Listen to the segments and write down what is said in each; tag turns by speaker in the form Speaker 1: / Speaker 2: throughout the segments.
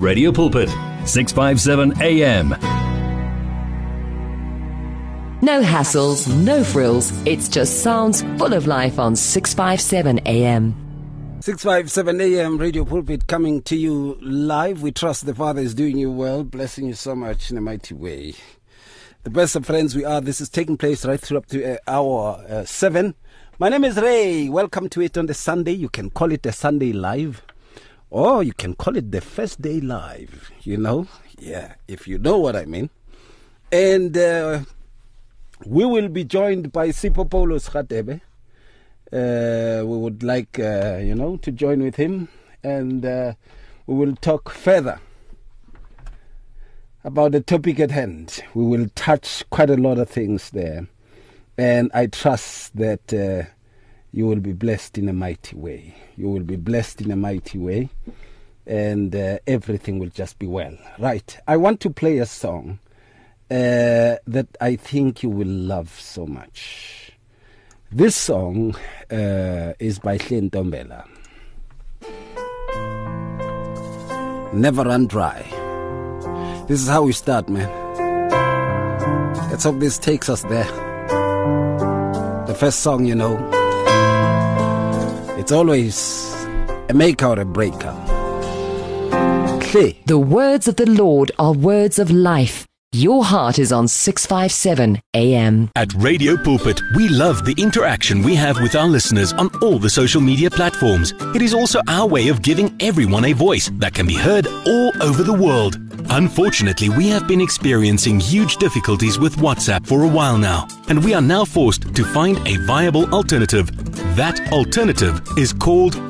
Speaker 1: Radio Pulpit, 657 AM.
Speaker 2: No hassles, no frills. It's just sounds full of life on 657 AM.
Speaker 3: 657 AM Radio Pulpit coming to you live. We trust the Father is doing you well, blessing you so much in a mighty way. The best of friends we are. This is taking place right through up to uh, hour uh, 7. My name is Ray. Welcome to it on the Sunday. You can call it a Sunday live or you can call it the first day live, you know? Yeah, if you know what I mean. And uh, we will be joined by Sipho Paulos Khatebe. Uh, we would like, uh, you know, to join with him and uh, we will talk further about the topic at hand. We will touch quite a lot of things there. And I trust that uh, you will be blessed in a mighty way. You will be blessed in a mighty way. And uh, everything will just be well. Right. I want to play a song uh, that I think you will love so much. This song uh, is by Hlen Tombela. Never Run Dry. This is how we start, man. Let's hope this takes us there. The first song, you know, it's always a make or a breaker.
Speaker 2: The words of the Lord are words of life. Your heart is on 657 AM.
Speaker 1: At Radio Pulpit, we love the interaction we have with our listeners on all the social media platforms. It is also our way of giving everyone a voice that can be heard all over the world. Unfortunately, we have been experiencing huge difficulties with WhatsApp for a while now, and we are now forced to find a viable alternative. That alternative is called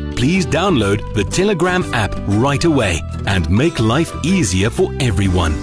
Speaker 1: Please download the Telegram app right away and make life easier for everyone.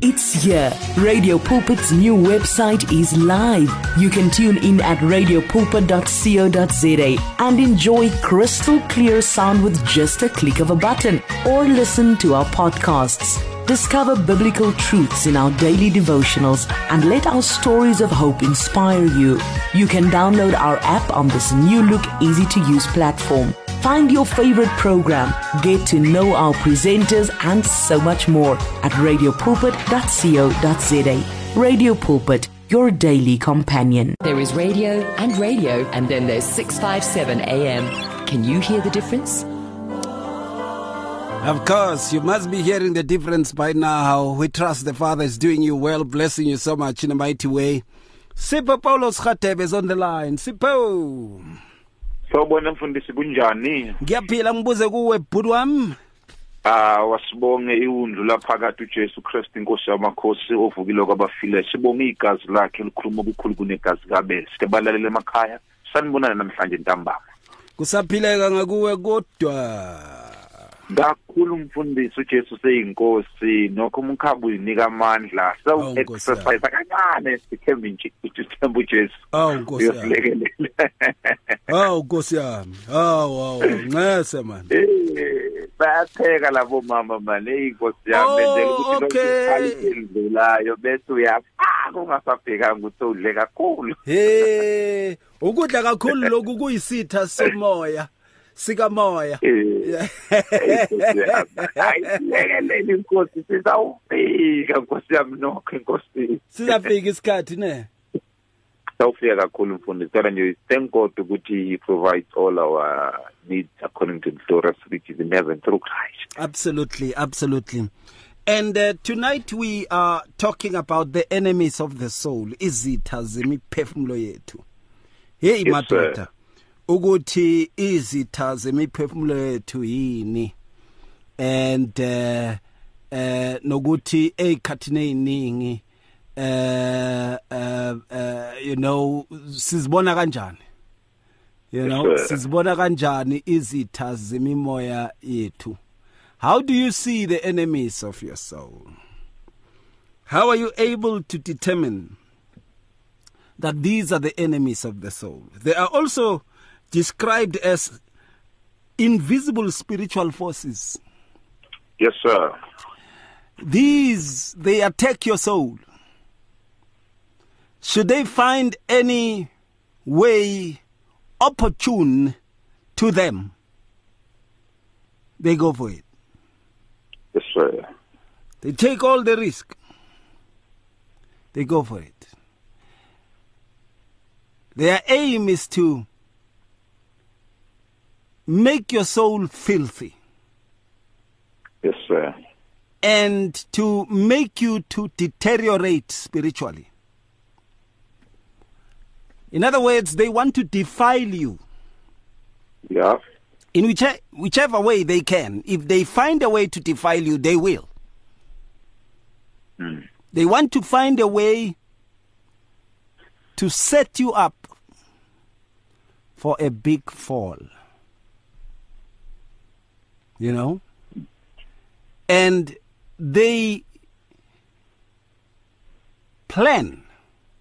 Speaker 4: It's here. Radio Pulpit's new website is live. You can tune in at radiopulpit.co.za and enjoy crystal clear sound with just a click of a button or listen to our podcasts. Discover biblical truths in our daily devotionals and let our stories of hope inspire you. You can download our app on this new look, easy to use platform. Find your favorite program, get to know our presenters, and so much more at radiopulpit.co.za. Radio Pulpit, your daily companion.
Speaker 2: There is radio and radio, and then there's 657 AM. Can you hear the difference?
Speaker 3: Of course, you must be hearing the difference by now. We trust the Father is doing you well, blessing you so much in a mighty way. Sipho Paulos Khatebe is on the line. Sipho.
Speaker 5: Sawubona mfundisi kunjani?
Speaker 3: Ngiyaphila ngibuze kuwe bhuti wami.
Speaker 5: Ah wasibonge iwundlu laphakathi uJesu Kristu inkosi yamakhosi ovukile kwabafileyo. Sibonge igazi lakhe likhuluma okukhulu kunegazi kabele. Sike balalela emakhaya. Sanibonana namhlanje ntambama.
Speaker 3: Kusaphileka ngakuwe kodwa.
Speaker 5: Kakhulu umfundisi uJesu seyinkosi nokho umkhabu uyinika amandla so exercise kancane sithembe nje sithembe uJesu
Speaker 3: Awu Nkosi yami. Awu Nkosi yami. Awu awu ncese man.
Speaker 5: Bayapheka labo mama manje eyinkosi yami
Speaker 3: Oh,
Speaker 5: benzela ukuthi lokudlulayo bese uyafaka ungasabhekanga ukuthi udle kakhulu
Speaker 3: Hey, ukudla kakhulu lokhu kuyisitha somoya. Sika moya.
Speaker 5: Eh, eyinkosi yami. ayisilekelele inkosi sizawufika nkosi yami nokho inkosi
Speaker 3: Sizafika isikhathi ne.
Speaker 5: sawufika kakhulu mfundisi kodwa nje thank god ukuthi he provides all our needs according to the glorious riches in heaven through christ
Speaker 3: Absolutely, absolutely. And uh, tonight we are talking about the enemies of the soul, izitha zemiphefumulo yethu. Hey
Speaker 5: Yes,
Speaker 3: madoda. Ukuthi izitha zemiphefumulo yethu yini? And uh, uh nokuthi ezikhathini eziningi uh, uh, uh you know sizibona kanjani? You know sizibona kanjani izitha zemimoya yethu? How do you see the enemies of your soul? How are you able to determine that these are the enemies of the soul? They are also described as invisible spiritual forces.
Speaker 5: Yes, sir.
Speaker 3: these they attack your soul. Should they find any way opportune to them they go for it.
Speaker 5: Yes, sir.
Speaker 3: they take all the risk. They go for it. Their aim is to make your soul filthy
Speaker 5: Yes, sir.
Speaker 3: and to make you to deteriorate spiritually. In other words, they want to defile you
Speaker 5: Yeah.
Speaker 3: in which, whichever way they can. If they find a way to defile you, they will. Hmm. They want to find a way to set you up for a big fall. You know? And they plan.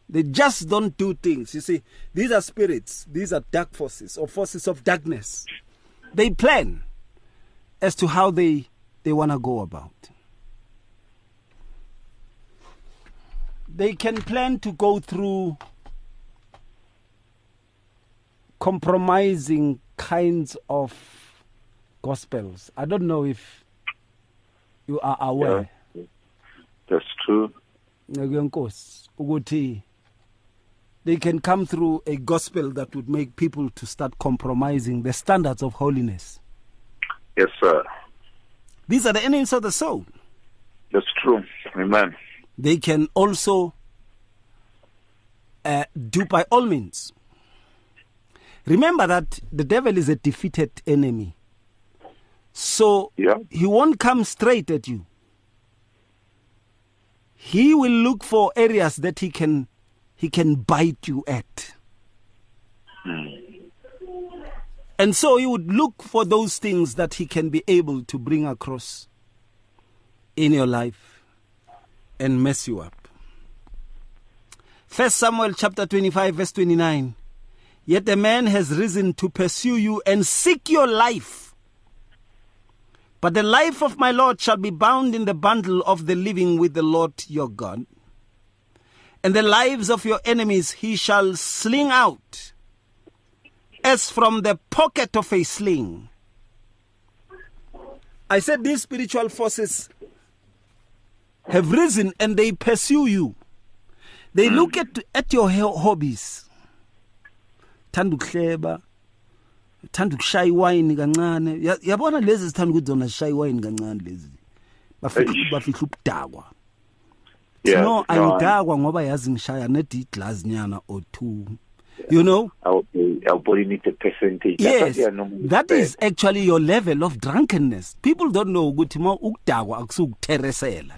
Speaker 3: They just don't do things. You see, these are spirits, these are dark forces or forces of darkness. They plan as to how they they want to go about. They can plan to go through compromising kinds of gospels. I don't know if you are aware.
Speaker 5: That's true.
Speaker 3: They can come through a gospel that would make people to start compromising the standards of holiness.
Speaker 5: Yes, sir.
Speaker 3: These are the enemies of the soul.
Speaker 5: That's true. Amen.
Speaker 3: They can also uh, do by all means. Remember that the devil is a defeated enemy. So
Speaker 5: Yeah.
Speaker 3: he won't come straight at you. He will look for areas that he can he can bite you at. Hmm. And so he would look for those things that he can be able to bring across in your life and mess you up. First Samuel chapter 25 verse 29. Yet a man has risen to pursue you and seek your life. But the life of my Lord shall be bound in the bundle of the living with the Lord your God. And the lives of your enemies he shall sling out as from the pocket of a sling. I said these spiritual forces have risen and they pursue you. They look at, at your hobbies. Thanda ukuhleba, thanda ukushaya iwayini kancane. Ya- Yabona lezi zithanda ukuthi zona zishaya iwayini kancane lezi. Bafihla ukudakwa.
Speaker 5: Yeah.
Speaker 3: no, angidakwa ngoba yazi ngishaya iglass nyana or two. You know?
Speaker 5: our, our body needs a percentage.
Speaker 3: Yes, that is actually your level of drunkenness. People don't know ukuthi ma ukudakwa akusukutheresela.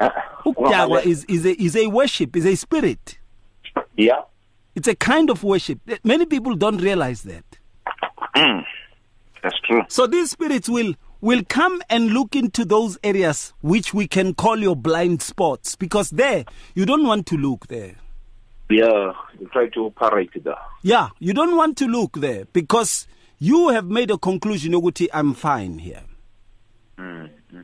Speaker 5: Uh,
Speaker 3: Ukudakwa is is a is a worship, is a spirit.
Speaker 5: Yeah.
Speaker 3: It's a kind of worship. Many people don't realize that. Mm.
Speaker 5: That's true.
Speaker 3: So these spirits will will come and look into those areas which we can call your blind spots because there you don't want to look there.
Speaker 5: Yeah. You try to operate there.
Speaker 3: Yeah, you don't want to look there because you have made a conclusion ukuthi I'm fine here. Mm-hmm.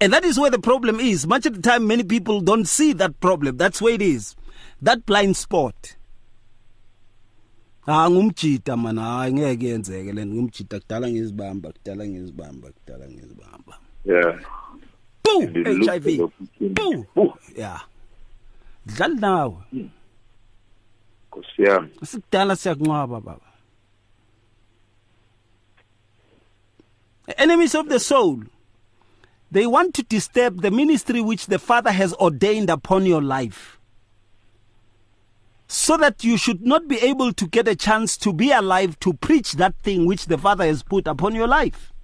Speaker 3: And that is where the problem is. Much of the time, many people don't see that problem. That's where it is. That blind spot. Ah ngumjita mana hayi ngeke yenzeke ngumjita kudala ngizibamba kudala ngizibamba kudala ngizibamba.
Speaker 5: Yeah.
Speaker 3: Boo
Speaker 5: And you look
Speaker 3: HIV.
Speaker 5: for.
Speaker 3: Boo.
Speaker 5: Boo.
Speaker 3: Yeah. Dlali nawe.
Speaker 5: Nkosi yami.
Speaker 3: Sikudala siyakunqaba baba. Enemies of the soul. They want to disturb the ministry which the Father has ordained upon your life. So that you should not be able to get a chance to be alive to preach that thing which the Father has put upon your life.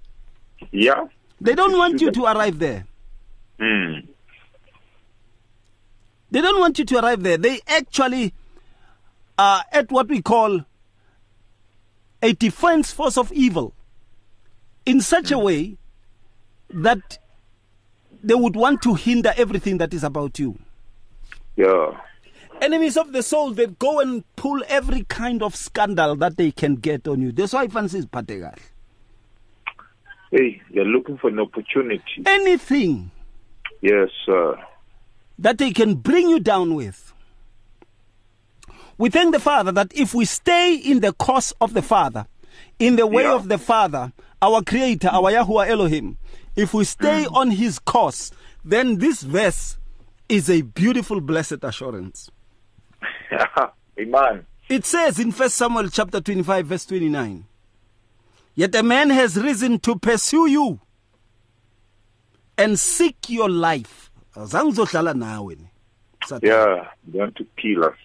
Speaker 5: Yeah.
Speaker 3: They don't want you to arrive there.
Speaker 5: Mm.
Speaker 3: They don't want you to arrive there. They actually are at what we call a defense force of evil in such a way that they would want to hinder everything that is about you.
Speaker 5: Yeah.
Speaker 3: Enemies of the soul that go and pull every kind of scandal that they can get on you. That's why fancy is kahle.
Speaker 5: Hey, you're looking for an opportunity.
Speaker 3: Anything
Speaker 5: Yes, sir.
Speaker 3: that they can bring you down with. We thank the Father that if we stay in the course of the Father, in the way
Speaker 5: Yeah.
Speaker 3: of the Father, our Creator, our Yahuwah Elohim, if we stay mm. on His course, then this verse is a beautiful, blessed assurance.
Speaker 5: Amen.
Speaker 3: It says in 1 Samuel chapter 25, verse 29, Yet a man has risen to pursue you and seek your life. Azange uzohlala nawe.
Speaker 5: Yeah, they want to kill us.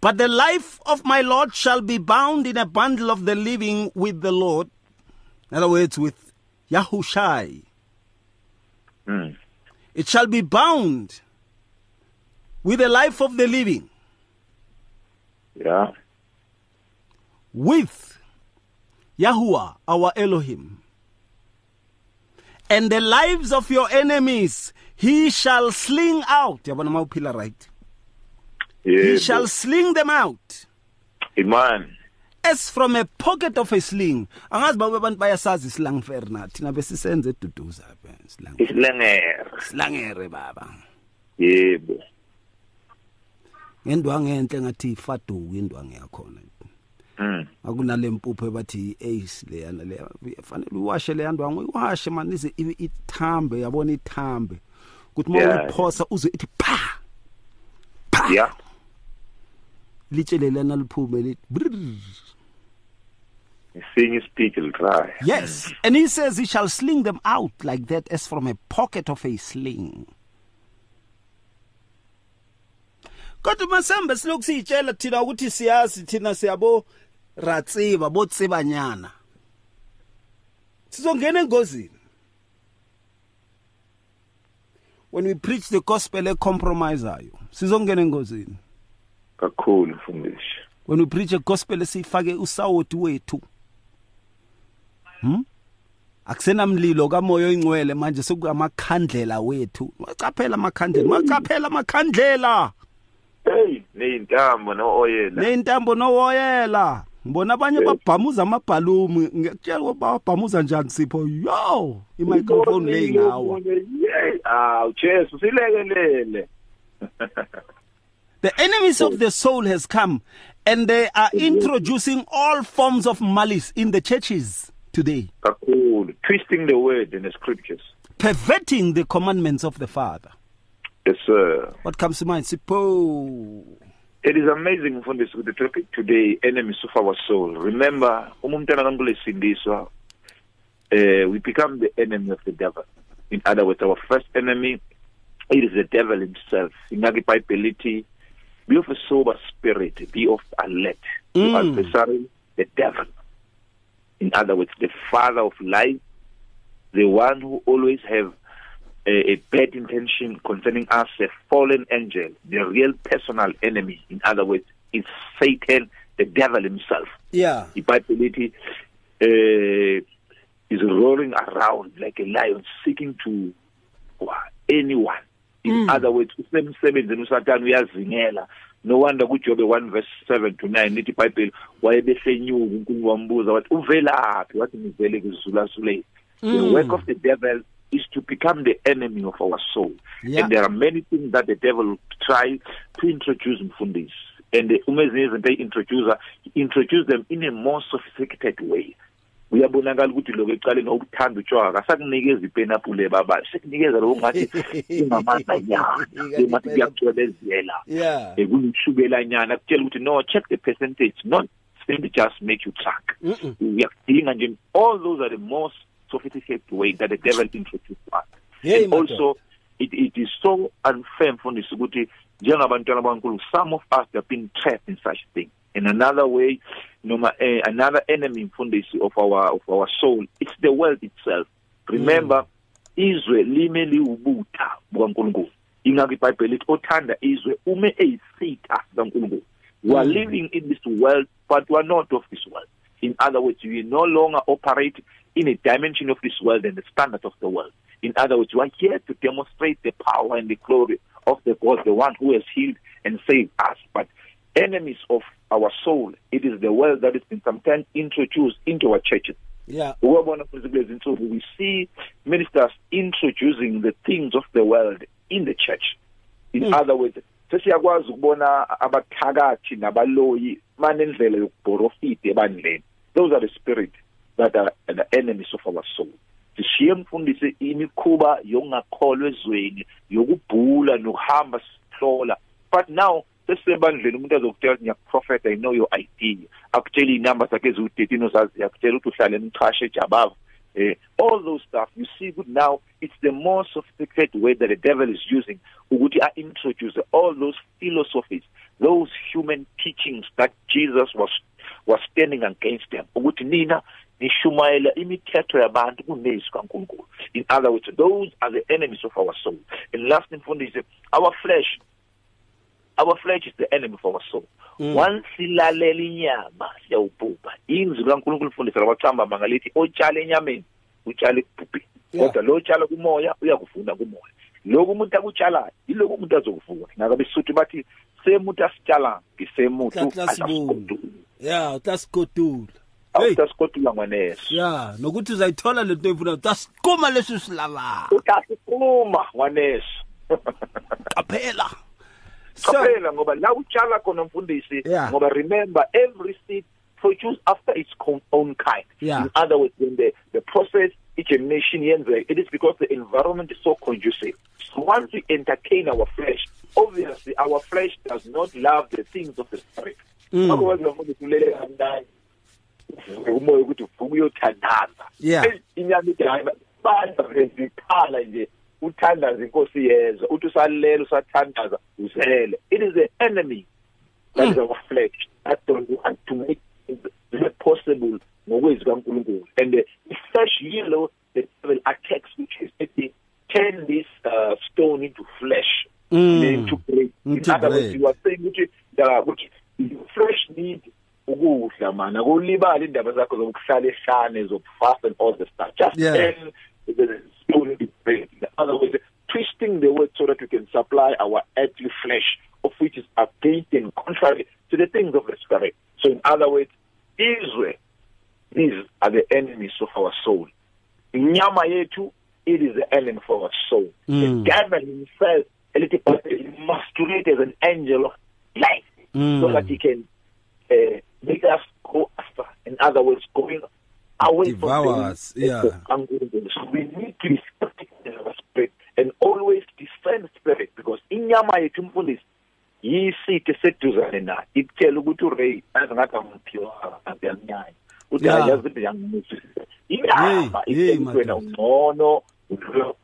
Speaker 3: But the life of my Lord shall be bound in a bundle of the living with the Lord. In other words, with Yahushai.
Speaker 5: Mm.
Speaker 3: It shall be bound with the life of the living,
Speaker 5: Yeah.
Speaker 3: with Yahuwah, our Elohim. And the lives of your enemies he shall sling out. Yabona mawuphila right. He shall sling them out.
Speaker 5: Amen.
Speaker 3: as from a pocket of a sling angazi babe abantu bayasazi islang fair na thina besisenze eduduza phe slang
Speaker 5: Islengere.
Speaker 3: slangere baba
Speaker 5: Yebo.
Speaker 3: Ngendwange enhle ngathi ifaduku indwange yakhona
Speaker 5: Mm.
Speaker 3: akunale mpupho ebathi ace leyana leya fanele uwashe leya ndwange uyiwashe man ize ibe ithambe yabona ithambe ukuthi uma
Speaker 5: Yeah.
Speaker 3: uyiphosa uze ithi pha pha
Speaker 5: Yeah.
Speaker 3: litshele lana liphume lithi brrr.
Speaker 5: Seeing his speech will cry.
Speaker 3: Yes. And he says he shall sling them out like that as from a pocket of a sling. Kodwa masambe silokhu siyitshela thina ukuthi siyazi thina siyabo ratsiba botsibanyana. Sizongena engozini. When we preach the gospel ecompromiseayo, sizongena engozini.
Speaker 5: Kakhulu mfundisi.
Speaker 3: when we preach a gospel esifake usawoti wethu hm akusenamlilo kamoya oyingcwele manje sekuyamakhandlela wethu wacaphela amakhandlela wacaphela amakhandlela
Speaker 5: Hey, neyintambo nooyela.
Speaker 3: neyintambo nowoyela ngibona abanye babhamuza amabhalumi ngiyakutshela ukuba babhamuza njani sipho yo imicrophone le ngawa
Speaker 5: Yey, uJesu silekelele.
Speaker 3: the enemies of the soul has come and they are mm-hmm. introducing all forms of malice in the churches today
Speaker 5: Kakhulu twisting the word in the scriptures.
Speaker 3: perverting the commandments of the Father.
Speaker 5: Yes, sir.
Speaker 3: What comes to mind? Sipho.
Speaker 5: It is amazing mfundisi with the topic today enemies of our soul. Remember, uma umntwana kaNkulunkulu esindiswa eh we become the enemy of the devil. In other words, our first enemy it is the devil himself. Be of a sober spirit, be of alert. The
Speaker 3: Mm.
Speaker 5: adversary, the devil. In other words, the father of lies, the one who always have a, a bad intention concerning us, a fallen angel, the real personal enemy. In other words, is Satan, the devil himself.
Speaker 3: Yeah.
Speaker 5: iBhayibheli uh, is rolling around like a lion seeking to wa- anyone. In other words, usemsebenzini uSathane uyazingela. No wonder kuJobe 1 verse 7 to 9 lithi iBhayibheli wayebehlenyuka uNkulunkulu wambuza wathi uvelaphi wathi ngivele kuzulasuleni. The work of the devil is to become the enemy of our soul.
Speaker 3: Yeah.
Speaker 5: And there are many things that the devil try to introduce mfundisi. And uma ezinye izinto eyi-introducer, introduce them in a more sophisticated way. uyabonakala ukuthi lokho ekuqaleni okuthanda utshwala kasakunikeza ipenapule babayo sekunikeza lokho ngathi ungamazanyana ngathi kuyacwebezela
Speaker 3: Yeah.
Speaker 5: kuyishubelanyana kutshela ukuthi no check the percentage not simply just make you track uyakudinga nje all those are the most sophisticated way that the devil introduced us.
Speaker 3: Hey,
Speaker 5: and also it, it is so unfair mfundisi ukuthi njengabantwana bankulu some of us have been trapped in such thing. In another way noma eh, another enemy mfundisi of our of our soul it's the world itself. Remember izwe lime liwubutha bukaNkulunkulu ingakho iBhayibheli lithi othanda izwe ume eyisitha We are living in this world, but we are not of this world. In other words, we no longer operate in a dimension of this world and the standard of the world. In other words, we are here to demonstrate the power and the glory of the God, the one who has healed and saved us. But enemies of our soul, it is the world that has been sometimes introduced into our churches.
Speaker 3: Yeah.
Speaker 5: ukubona kulezi insuku we see ministers introducing the things of the world in the church in
Speaker 3: Hmm.
Speaker 5: other words sesiyakwazi ukubona abathakathi nabaloyi banendlela yokubhorofita ebandleni those are the spirit that are the enemies of our soul. Sishiye mfundisi imikhuba yokungakholwa ezweni yokubhula nokuhamba sihlola. But now sesebandleni umuntu azokutshela ukuthi ngiyakuprofeta i know your idea. Akutshela iy'namba zakhe eziwu-thirteen ozaziyo akutshela ukuthi uhlale emchashe ejabava eh, all those stuff you see good now it's the more sophisticated way that the devil is using ukuthi a-introduce all those philosophies those human teachings that jesus was was standing against them. Ukuthi nina nishumayela imithetho yabantu kunezwi kankulunkulu. In other words those are the enemies of our soul. And last mfundisi our flesh our flesh is the enemy of our soul. Mm. once silalela inyama siyawubhubha. Inzwi kankulunkulu mfundisi labathamba mangalithi otshala enyameni utshala ekubhubheni
Speaker 3: Yeah.
Speaker 5: kodwa lo tshala kumoya uyakuvuna kumoya. Lokhu umuntu akutshalayo yilokhu umuntu azokuvuna ngaka besuthu bathi semuntu asitshala ngisemuntu.
Speaker 3: Yeah, utasigodula. Hey,
Speaker 5: awutasikotula ngwaneso
Speaker 3: yeah, nokuthi uzayithola lento efuna utasiquma leswi silavayo.
Speaker 5: utasiquma ngwaneso
Speaker 3: Qaphela.
Speaker 5: Qaphela ngoba la utshala khona mfundisi ngoba remember every seed produce after its own kind
Speaker 3: Yeah.
Speaker 5: in other words when the the process yenzeka it is because the environment is so conducive. So once we entertain our flesh obviously our flesh does not love the things of the spirit.
Speaker 3: Mm.
Speaker 5: otherwise mfundisi ulele kamnandi uvuke umoya ukuthi uvuke uyothandaza
Speaker 3: Yeah.
Speaker 5: Inyama ithi hayi banda vele ikhala nje uthandaza inkosi yezwa uthi usalela usathandaza uzele. It is the enemy that is our flesh. That don't want to make it possible ngokwezi kaNkulunkulu. And the flesh yellow the devil attacks which is it turn this uh, stone into flesh.
Speaker 3: Mm.
Speaker 5: into bread. In
Speaker 3: Into
Speaker 5: other words you are saying ukuthi uh, ukuthi flesh need ukudla man. Akulibali indaba zakho zokuhlala ehlane zokufast and all the stuff. Just
Speaker 3: Yeah.
Speaker 5: turn the stone into bread. In other words twisting the word so that we can supply our earthly flesh of which is against and contrary to the things of the spirit. So in other words Israel these are the enemies of our soul inyama yethu it is the enemy for our soul
Speaker 3: Mm.
Speaker 5: the devil himself a little bit masquerade as an angel of light
Speaker 3: Mm.
Speaker 5: so that he can uh, make us go after in other words going away
Speaker 3: Devour
Speaker 5: from
Speaker 3: us, yeah.
Speaker 5: so we need to be in our spirit and always defend spirit because inyama yethu mfundisi yisithi seduzane nayo ikutshela ukuthi uray azingathi angiphiwa angiyanyanya uthi
Speaker 3: Yeah.
Speaker 5: ayazi ukuthi yangimusisa inyama
Speaker 3: Hey, hey,
Speaker 5: ikutshela wena
Speaker 3: madoda.
Speaker 5: ungcono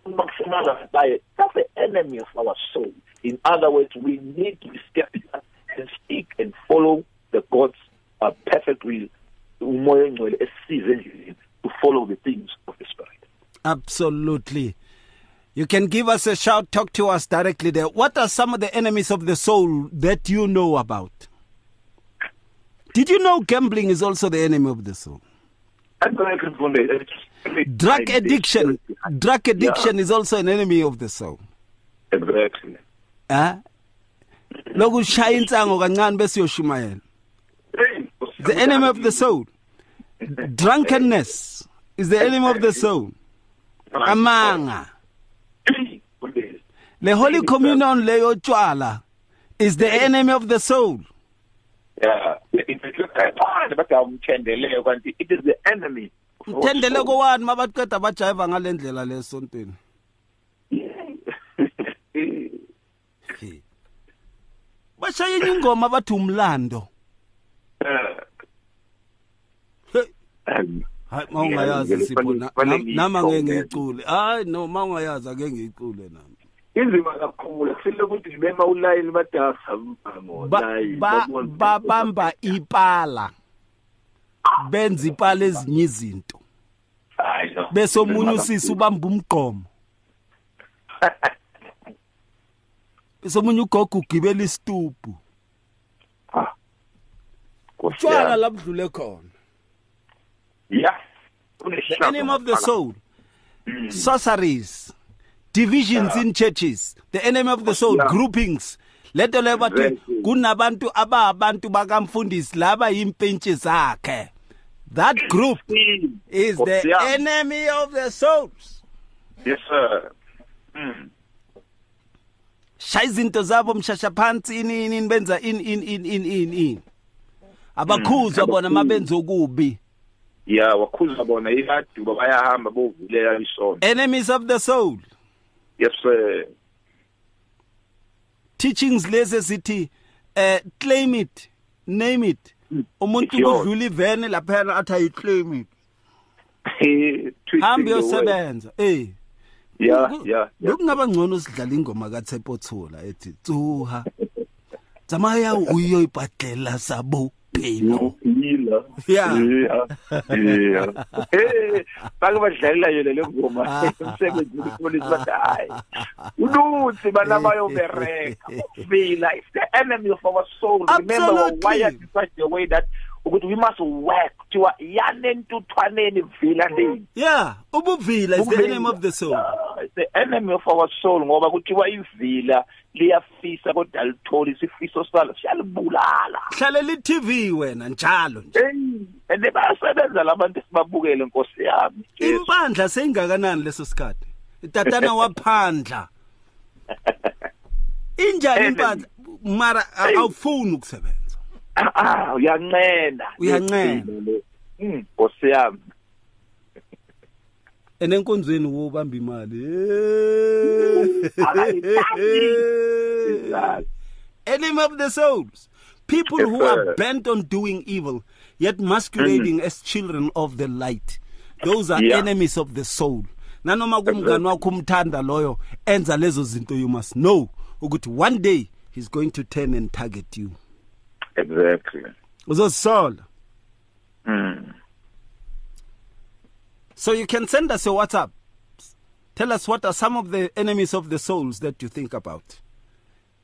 Speaker 5: kufunakala baye that's the enemy of our soul in other words we need to be skeptical and speak and follow the God's uh, perfect will umoya engcwele esisize endleleni to follow the things of the spirit
Speaker 3: Absolutely. You can give us a shout, talk to us directly there. What are some of the enemies of the soul that you know about? Did you know gambling is also the enemy of the soul? Drug addiction, drug addiction is also an enemy of the soul.
Speaker 5: exactly
Speaker 3: Huh? Lokushaya insango kancane bese uyoshumayela. The enemy of the soul. Drunkenness is the enemy of the soul. Amanga. The Holy Communion leyo tshwala is the enemy of the soul.
Speaker 5: yeah but awumthendeleko kanti it is the enemy
Speaker 3: Mthendele kowani mabaqeda bajayiva ngalendlela lesontweni. Bashaya enye ingoma bathi umlando.
Speaker 5: Um,
Speaker 3: Hayi mawungayazi sipho nama ngeke ngicule. Hayi no mawungayazi ake ngicule nami.
Speaker 5: Inzima kakhulu kufanele ukuthi bema ulayini badasa
Speaker 3: Ba- ba- babamba ipala. Benza ipala ezinye izinto. Bese omunye usisi ubamba umgqomo. Bese omunye ugogo ugibela isitubu. Tshwala labudlule khona
Speaker 5: yeah
Speaker 3: the enemy of the soul sorceries divisions in churches the enemy of the soul
Speaker 5: Yeah.
Speaker 3: groupings leto leyo bathi
Speaker 5: Exactly.
Speaker 3: kunabantu ababantu bakamfundisi laba yimpentshi zakhe that group
Speaker 5: Mm.
Speaker 3: is the
Speaker 5: Nkosi yami.
Speaker 3: enemy of the souls
Speaker 5: yes sir mm.
Speaker 3: shaya izinto zabo mshasha phansi ini ini ini, benza in in in in in in abakhuzwa
Speaker 5: Mm,
Speaker 3: bona
Speaker 5: abakhuzwa.
Speaker 3: mabenza okubi
Speaker 5: ya wakhuza bona iyaduba bayahamba bovulela isonto
Speaker 3: enemies of the soul
Speaker 5: yes sir.
Speaker 3: Teachings lezi sithi eh claim it name it. Umuntu
Speaker 5: It's yours.
Speaker 3: kudlula ivene lapha athi ayi claim it. Hambe yosebenza eh
Speaker 5: yeah yeah
Speaker 3: bekungaba ngcono sidlala ingoma kaTshepo Thula ethi tsuha zamaya uyoyibhadlela sabo. Phelo
Speaker 5: Yila.
Speaker 3: Yeah.
Speaker 5: Yeah. Yeah. Eh, bake badlalela yona le ngoma emsebenzini ipolice bathi hayi. Uluthi bana bayobereka. Vila is the enemy of our soul. Remember
Speaker 3: Absolutely.
Speaker 5: why are in such a way that ukuthi we must work kuthiwa yanentuthwaneni vila le.
Speaker 3: yeah ubuvila is the enemy of the soul.
Speaker 5: Yeah, it's the enemy of our soul ngoba kuthiwa ivila liyafisa kodwa alitholi isifiso salo siyalibulala.
Speaker 3: hlale li TV wena njalo nje.
Speaker 5: Ende bayasebenza labantu sibabukele Nkosi yami.
Speaker 3: Impandla seyingakanani leso sikhathi? Itatana waphandla. Injani impandla? Mara awufuni ukusebenza.
Speaker 5: Ah, ah, uyancena.
Speaker 3: Uyancena.
Speaker 5: Mm, Nkosi yami.
Speaker 3: enenkonzweni wobamba imali. Enemy of the souls. People who are bent on doing evil yet masquerading as children of the light. Those are
Speaker 5: Yeah.
Speaker 3: enemies of the soul. Nanoma kumngani wakho umthanda loyo enza lezo zinto you must know ukuthi one day he's going to turn and target you
Speaker 5: Exactly.
Speaker 3: uzozisola
Speaker 5: Mm.
Speaker 3: so you can send us your whatsapp tell us what are some of the enemies of the souls that you think about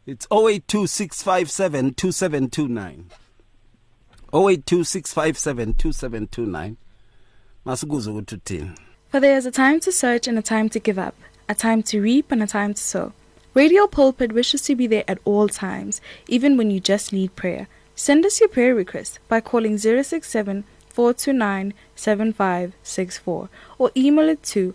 Speaker 3: it's 0826572729 0826572729 masikuze ukuthi
Speaker 6: For there is a time to search and a time to give up, a time to reap and a time to sow. Radio Pulpit wishes to be there at all times, even when you just need prayer. Send us your prayer request by calling 067 429 7564 or email it to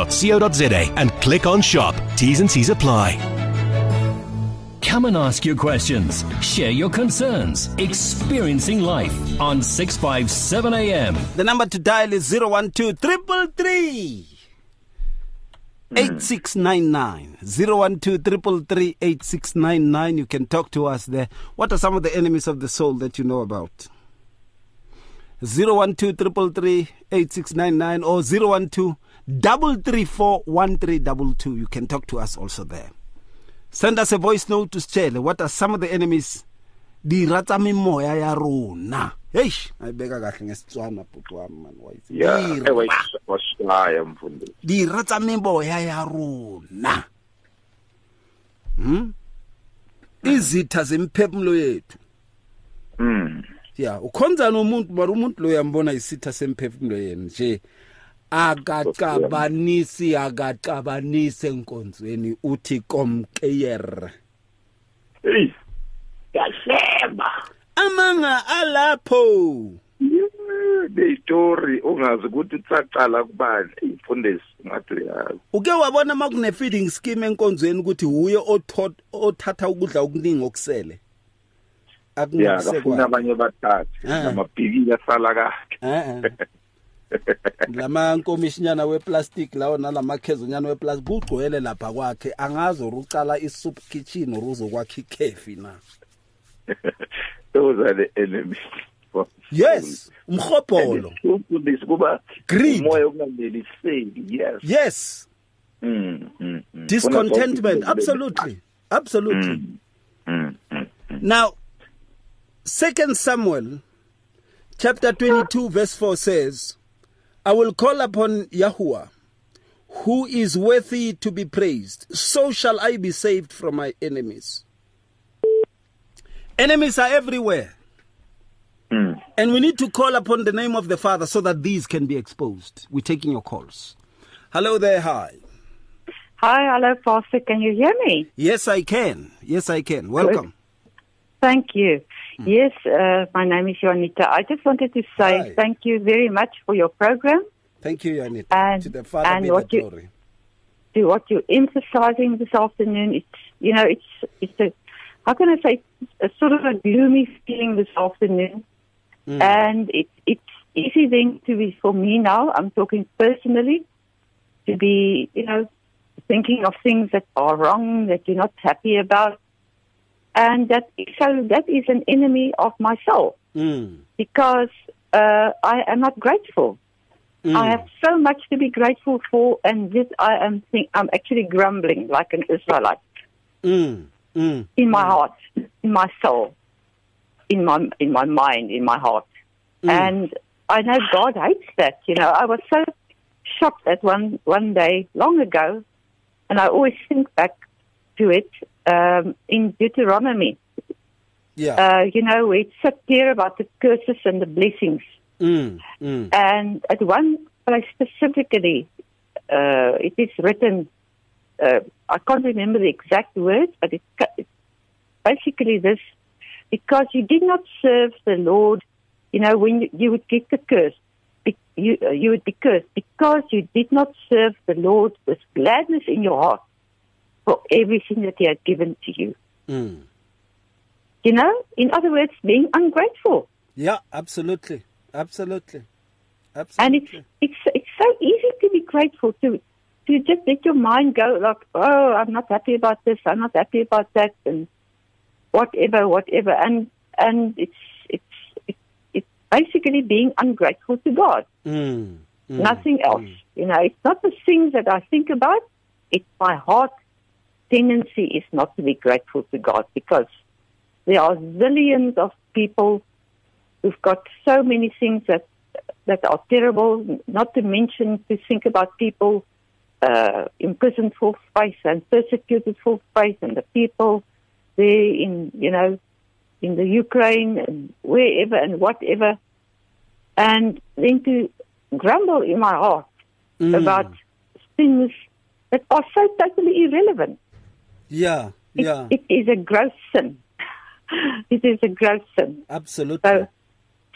Speaker 1: and click on shop. T's and C's apply.
Speaker 7: Come and ask your questions. Share your concerns. Experiencing life on 657 AM.
Speaker 3: the number to dial is 012 333 hmm. 8699 012 you can talk to us there what are some of the enemies of the soul that you know about 012 333 8699 or 012 334 1322 you can talk to us also there. Send us a voice note to Stelle what are some of the enemies? Di rata mimoya ya rona. Eish ayibeka kahle ngesitswana bhuti wami man. Wayithi
Speaker 5: Yeah,
Speaker 3: Di
Speaker 5: ewe
Speaker 3: ra-
Speaker 5: wasishaya mfundisi.
Speaker 3: di rata mimoya ya rona. Hmm? Izitha zemphefumulo yethu.
Speaker 5: Mm.
Speaker 3: ya ukhonza nomuntu mara umuntu lo uyambona isitha semphefumulo yena nje. Akacabanisi akacabanise enkonzweni uthi komkeyer
Speaker 5: Hey. Yahleba.
Speaker 3: amanga alapho
Speaker 5: story ungazi ukuthi utsaqala kubani. Imfundisi ngathi uyazi.
Speaker 3: uke wabona makune feeding scheme enkonzweni ukuthi uye otho- othatha ukudla okuningi okusele
Speaker 5: Yeah,
Speaker 3: akunakuse
Speaker 5: kafuna
Speaker 3: kwa
Speaker 5: abanye bathathe.
Speaker 3: Ah.
Speaker 5: Namabhikile asala kakhe.
Speaker 3: eh lama nkomishinyana weplastic lawo nalamakhezunyana weplastic kugcwele lapha kwakhe angazi urucala isoup kitchen uruzo kwakhe ikhefi na
Speaker 5: Those are the enemies. of
Speaker 3: yes
Speaker 5: and
Speaker 3: umhobholo
Speaker 5: the truthfulness kuba
Speaker 3: Greed.
Speaker 5: umoya okunganeliseki yes
Speaker 3: yes
Speaker 5: Mm, mm, mm.
Speaker 3: discontentment
Speaker 5: Kona-
Speaker 3: absolutely absolutely
Speaker 5: Mm, mm, mm.
Speaker 3: Now, Second Samuel chapter 22 verse 4 says, I will call upon Yahuwah, who is worthy to be praised. So shall I be saved from my enemies. Enemies are everywhere.
Speaker 5: Mm.
Speaker 3: And we need to call upon the name of the Father so that these can be exposed. We're taking your calls. Hello there, hi.
Speaker 8: Hi, hello, Pastor. Can you hear me?
Speaker 3: Yes, I can. Yes, I can. Welcome.
Speaker 8: Thank you. Yes, uh, my name is Juanita. I just wanted to say
Speaker 3: Hi.
Speaker 8: thank you very much for your program,
Speaker 3: Thank you, Yanit.
Speaker 8: And-
Speaker 3: to the Father
Speaker 8: and
Speaker 3: be the
Speaker 8: what you-
Speaker 3: glory.
Speaker 8: to what you're emphasizing this afternoon. It's, you know, it's, it's a, how can I say, a sort of a gloomy feeling this afternoon. And it, it's easy then to be, for me now, I'm talking personally, to be, you know, thinking of things that are wrong, that you're not happy about. And that, so that is an enemy of my soul
Speaker 3: Mm.
Speaker 8: because uh, I am not grateful.
Speaker 3: Mm.
Speaker 8: I have so much to be grateful for, and this I am think I'm actually grumbling like an Israelite
Speaker 3: Mm. Mm.
Speaker 8: in my heart, in my soul, in my in my mind, in my heart, and I know God hates that. You know, I was so shocked at one one day long ago, and I always think back to it um, in Deuteronomy.
Speaker 3: Yeah.
Speaker 8: Uh, you know, where it said there about the curses and the blessings.
Speaker 3: Mm, mm,
Speaker 8: And at one place specifically, uh, it is written, uh, I can't remember the exact words, but it, it's basically this because you did not serve the Lord, you know, when you, you would get the curse, be, you, uh, you would be cursed because you did not serve the Lord with gladness in your heart for everything that He had given to you.
Speaker 3: mm.
Speaker 8: You know, in other words, being ungrateful.
Speaker 3: Yeah, absolutely. Absolutely. absolutely.
Speaker 8: And it's it's it's so easy to be grateful to to just let your mind go like, oh, I'm not happy about this, I'm not happy about that, and whatever, whatever, and and it's it's it's, it's basically being ungrateful to God,
Speaker 3: Mm, mm,
Speaker 8: nothing else. You know, it's not the things that I think about. It's my heart tendency is not to be grateful to God because there are zillions of people who've got so many things that that are terrible. Not to mention to think about people uh, imprisoned for faith and persecuted for faith, and the people there in you know in the Ukraine and wherever and whatever, and then to grumble in my heart
Speaker 3: Mm.
Speaker 8: about things that are so totally irrelevant.
Speaker 3: Yeah,
Speaker 8: It,
Speaker 3: yeah,
Speaker 8: it is a gross sin. it is a gross sin.
Speaker 3: absolutely.
Speaker 8: So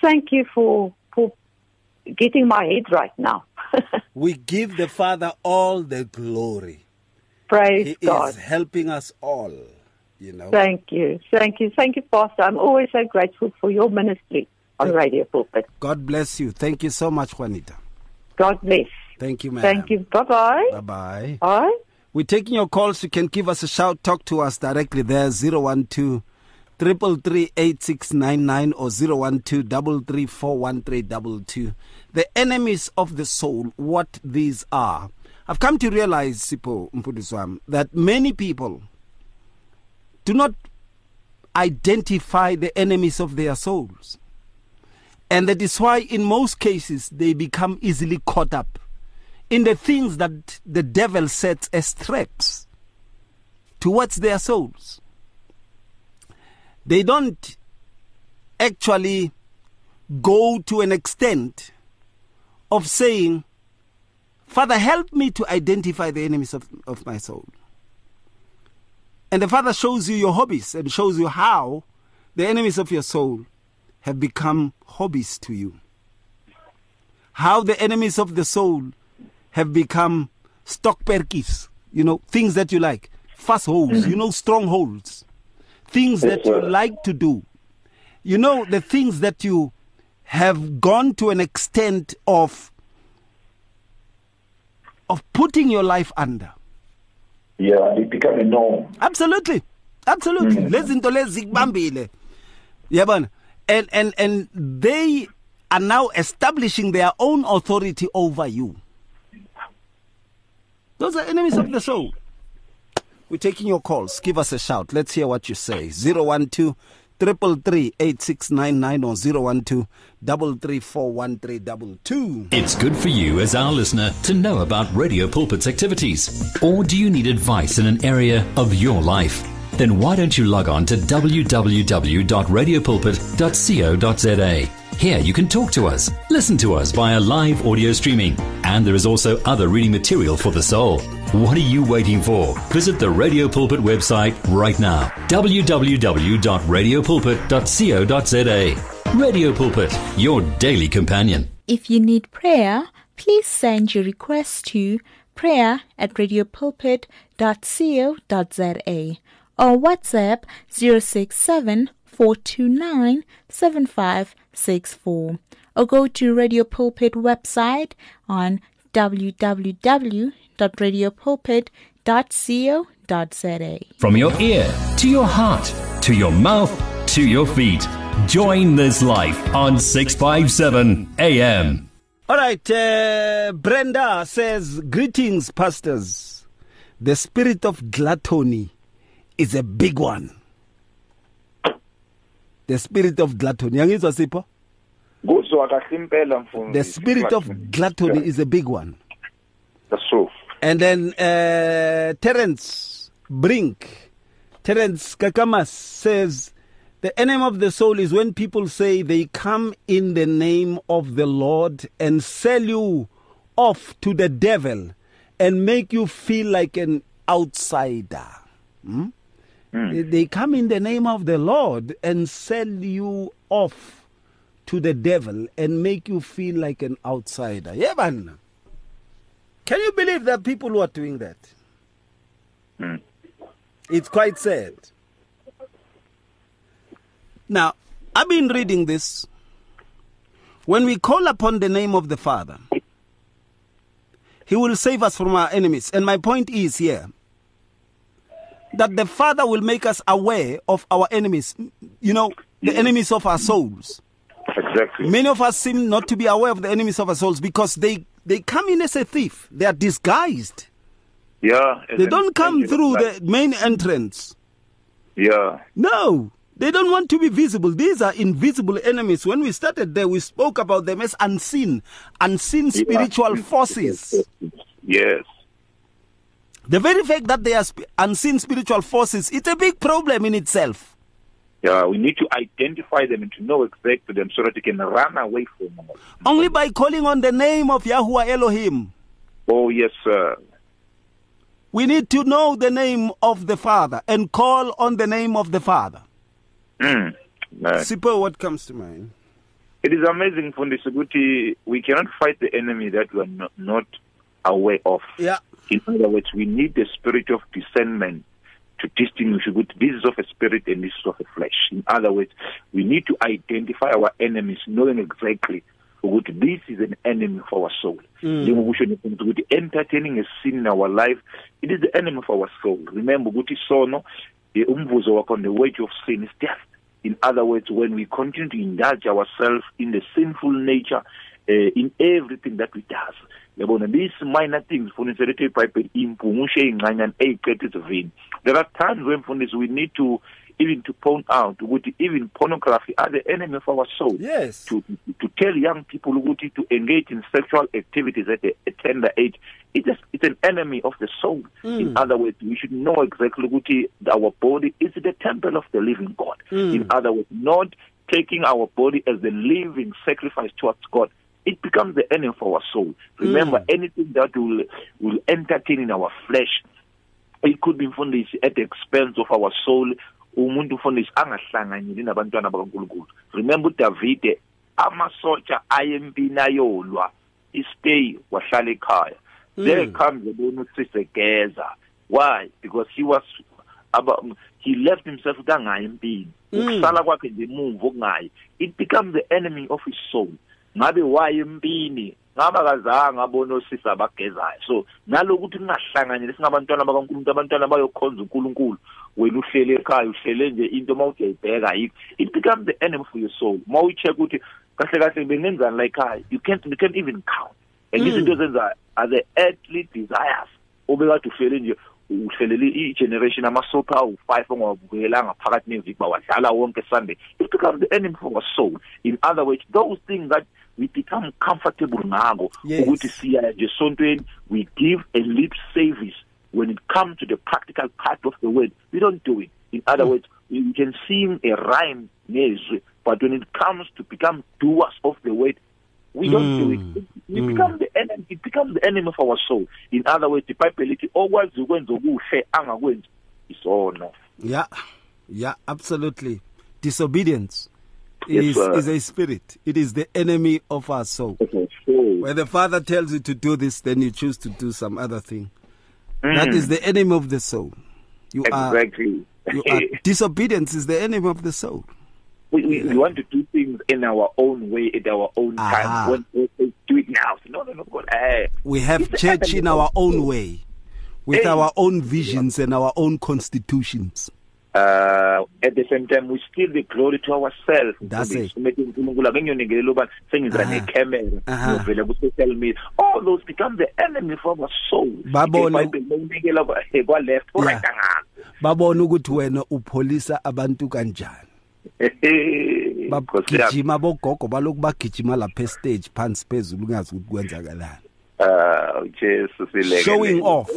Speaker 8: thank you for for getting my head right now.
Speaker 3: we give the Father all the glory.
Speaker 8: Praise God.
Speaker 3: He
Speaker 8: God.
Speaker 3: is helping us all, you know.
Speaker 8: Thank you. Thank you. Thank you, Pastor. I'm always so grateful for your ministry on Radio Pulpit.
Speaker 3: God bless you. Thank you so much, Juanita.
Speaker 8: God bless.
Speaker 3: Thank you, ma'am.
Speaker 8: Thank you. Bye-bye.
Speaker 3: Bye-bye.
Speaker 8: Bye.
Speaker 3: We're taking your calls. You can give us a shout. Talk to us directly there. 012 333 or 012 The enemies of the soul, what these are. I've come to realize, Sipho Mpuduswam, that many people do not identify the enemies of their souls. And that is why, in most cases, they become easily caught up in the things that the devil sets as traps towards their souls. They don't actually go to an extent of saying, Father, help me to identify the enemies of, of my soul. And the Father shows you your hobbies and shows you how the enemies of your soul have become hobbies to you. How the enemies of the soul have become stock perkies, you know, things that you like, fast holes, mm-hmm. you know, strongholds, things that you like to do. You know, the things that you have gone to an extent of of putting your life under.
Speaker 9: Yeah, it become a norm.
Speaker 3: Absolutely. Absolutely. Mm. Lezi zinto lezi zikubambile. Yabona. and and and they are now establishing their own authority over you. Those are enemies of the soul. We're taking your calls. Give us a shout. Let's hear what you say. 012 333 8699 or 012 3341322.
Speaker 7: It's good for you as our listener to know about Radio Pulpit's activities. Or do you need advice in an area of your life? Then why don't you log on to www.radiopulpit.co.za? Here you can talk to us, listen to us via live audio streaming, and there is also other reading material for the soul. What are you waiting for? Visit the Radio Pulpit website right now www.radiopulpit.co.za. Radio Pulpit, your daily companion.
Speaker 10: If you need prayer, please send your request to prayer at radiopulpit.co.za or WhatsApp 067 429 7564 or go to Radio Pulpit website on www.radiopulpit.co.za.
Speaker 7: From your ear to your heart to your mouth to your feet. Join this life on 657 AM.
Speaker 3: All right, uh, Brenda says, Greetings, pastors. The spirit of gluttony is a big one. The spirit of gluttony. Yangizwa Sipho?
Speaker 5: kuzwa kahle impela mfundisi
Speaker 3: The spirit of gluttony is a big one.
Speaker 5: That's true
Speaker 3: And then uh, Terence Brink, Terence Kakamas says, the enemy of the soul is when people say they come in the name of the Lord and sell you off to the devil and make you feel like an outsider. Hmm? They- They come in the name of the Lord and sell you off to the devil and make you feel like an outsider. Yeah, man. Can you believe that people who are doing that? Mm. It's quite sad. Now, I've been reading this. When we call upon the name of the Father, He will save us from our enemies. And my point is here that the Father will make us aware of our enemies, you know, the enemies of our souls.
Speaker 5: exactly
Speaker 3: Many of us seem not to be aware of the enemies of our souls because they, they come in as a thief. They are disguised.
Speaker 5: yeah
Speaker 3: They don't come through the main entrance.
Speaker 5: yeah
Speaker 3: No, they don't want to be visible. These are invisible enemies. When we started there, we spoke about them as unseen, unseen spiritual forces.
Speaker 5: yes
Speaker 3: The very fact that they are sp- unseen spiritual forces, it's a big problem in itself.
Speaker 5: yeah we need to identify them and to know exactly them so that we can run away from them
Speaker 3: Only by calling on the name of Yahuwah Elohim.
Speaker 5: oh yes sir
Speaker 3: We need to know the name of the Father and call on the name of the Father.
Speaker 5: mm. man.
Speaker 3: Sipho, what comes to mind?
Speaker 5: It is amazing, Fundisi, ukuthi we cannot fight the enemy that we are not, not aware of.
Speaker 3: Yeah.
Speaker 5: In other words, we need the spirit of discernment to distinguish ukuthi this is of a spirit and this is of a flesh. In other words, we need to identify our enemies, knowing exactly ukuthi this is an enemy for our soul. Njengokusho nefundisi ukuthi entertaining a sin in our life, it is the enemy of our soul. Remember ukuthi sono, eh, umvuzo wakho, the wage of sin is death. In other words, when we continue to indulge ourselves in the sinful nature, uh, in everything that we does, yabona these minor things mfundisi lethu ibhayibheli impungishe ey'ncanyana ey'qeda isivini there are times when mfundisi we need to even to point out ukuthi even pornography are the enemy of our soul.
Speaker 3: Yes.
Speaker 5: to to tell young people ukuthi to engage in sexual activities at a, a tender age it is it's an enemy of the soul. Hmm. In other words we should know exactly ukuthi our body is the temple of the living god. Hmm. In other words not taking our body as the living sacrifice towards god it becomes the enemy for our soul. Remember hmm. anything that will will entertain in our flesh it could be mfundisi at the expense of our soul. Umuntu mfundisi angahlanganyeli nabantwana bakaNkulunkulu. Remember uDavide amasotsha ayempini ayolwa istay wahlala ekhaya. Hmm. There comes yabona usisegeza why? Because he was aba he left himself kangayi empini hmm. ukusala kwakhe nje emuva okungayi it becomes the enemy of his soul ngabe waye empini ngaba kazange abona osisi abagezayo. So nalokuthi kungahlanganyeli singabantwana bakaNkulunkulu abantwana bayokhonza uNkulunkulu wena uhlele ekhaya uhlele nje into mawujayibheka ayikho it becomes the enemy for your soul. Mawucheck ukuthi kahle kahle bengenzani la ekhaya you can't you can't even count. And
Speaker 3: Mm.
Speaker 5: izinto ezenza are the earthly desires obekade uhlele nje uhlelele i-generation ama-soap awu-five ongawabukelanga phakathi neviki bawadlala wonke sunday. It becomes the enemy for our soul. In other words those things that we become comfortable ngako
Speaker 3: Yes.
Speaker 5: ukuthi siya nje esontweni we give a lip service. When it comes to the practical part of the word we don't do it. In other mm. words we we can sing a rhyme nezwi but when it comes to become doers of the word we don't do it. Mm. We mm. become the enemy it becomes the enemy of our soul. In other words iBhayibheli lithi okwazi ukwenza okuhle angakwenzi. Isono
Speaker 3: Yeah, yeah, absolutely. Disobedience
Speaker 5: Yes,
Speaker 3: is is a spirit. It is the enemy of our soul. When the father tells you to do this, then you choose to do some other thing. That is the enemy of the soul. You
Speaker 5: exactly
Speaker 3: are. You are. Disobedience is the enemy of the soul.
Speaker 5: we, we, we want to do things in our own way at our own
Speaker 3: Ah.
Speaker 5: time when we do it now no no no God eh
Speaker 3: We have
Speaker 5: It's
Speaker 3: church in our own way, with
Speaker 5: Hey.
Speaker 3: our own visions and our own constitutions.
Speaker 5: Uh at the same time we still the glory to ourselves.
Speaker 3: That's it.
Speaker 5: umethi uNkulunkulu akengiyonikela uba sengiza
Speaker 3: Aha.
Speaker 5: necamera
Speaker 3: Aha.
Speaker 5: ngivele ku social media. All those become the enemy for our soul.
Speaker 3: Babone-
Speaker 5: iBhayibheli unikela kwa eh, kwa left or right ngalo
Speaker 3: babona ukuthi wena upholisa abantu kanjani. Bagijima bogogo baloku bagijima lapha estage phansi phezulu ungazi ukuthi kwenzakalani.
Speaker 5: Uh Jesus sileke.
Speaker 3: Showing off